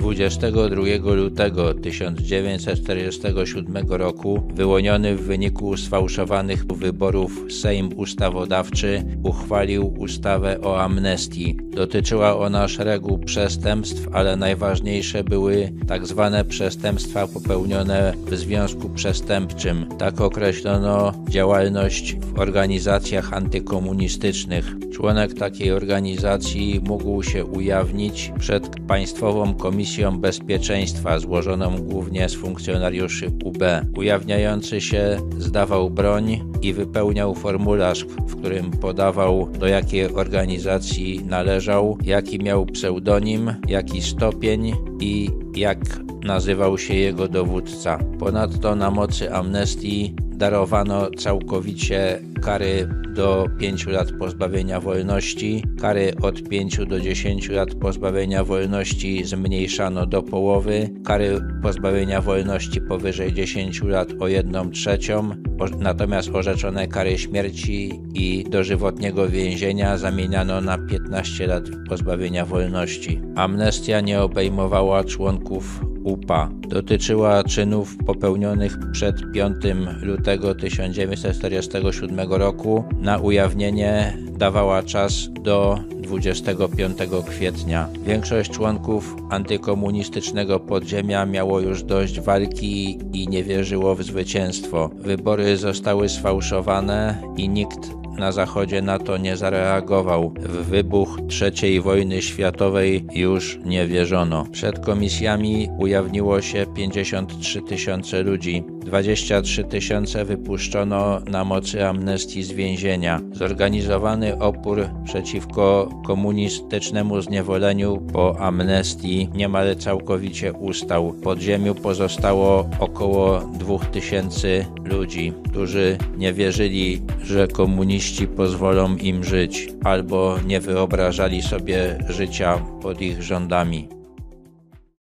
22 lutego 1947 roku, wyłoniony w wyniku sfałszowanych wyborów Sejm Ustawodawczy uchwalił ustawę o amnestii. Dotyczyła ona szeregu przestępstw, ale najważniejsze były tak zwane przestępstwa popełnione w związku przestępczym. Tak określono działalność w organizacjach antykomunistycznych. Członek takiej organizacji mógł się ujawnić przed Państwową Komisją Bezpieczeństwa, złożoną głównie z funkcjonariuszy UB. Ujawniający się zdawał broń i wypełniał formularz, w którym podawał do jakiej organizacji należał, jaki miał pseudonim, jaki stopień i jak nazywał się jego dowódca. Ponadto na mocy amnestii darowano całkowicie kary do 5 lat pozbawienia wolności, kary od 5 do 10 lat pozbawienia wolności zmniejszano do połowy, kary pozbawienia wolności powyżej 10 lat o 1 trzecią, natomiast orzeczone kary śmierci i dożywotniego więzienia zamieniano na 15 lat pozbawienia wolności. Amnestia nie obejmowała członków UPA. Dotyczyła czynów popełnionych przed 5 lutego 1947 roku. Na ujawnienie dawała czas do 25 kwietnia. Większość członków antykomunistycznego podziemia miało już dość walki i nie wierzyło w zwycięstwo. Wybory zostały sfałszowane i nikt na Zachodzie na to nie zareagował. W wybuch III wojny światowej już nie wierzono. Przed komisjami ujawniło się 53 tysiące ludzi. 23 tysiące wypuszczono na mocy amnestii z więzienia. Zorganizowany opór przeciwko komunistycznemu zniewoleniu po amnestii niemal całkowicie ustał. W podziemiu pozostało około 2000 ludzi, którzy nie wierzyli, że komuniści pozwolą im żyć, albo nie wyobrażali sobie życia pod ich rządami.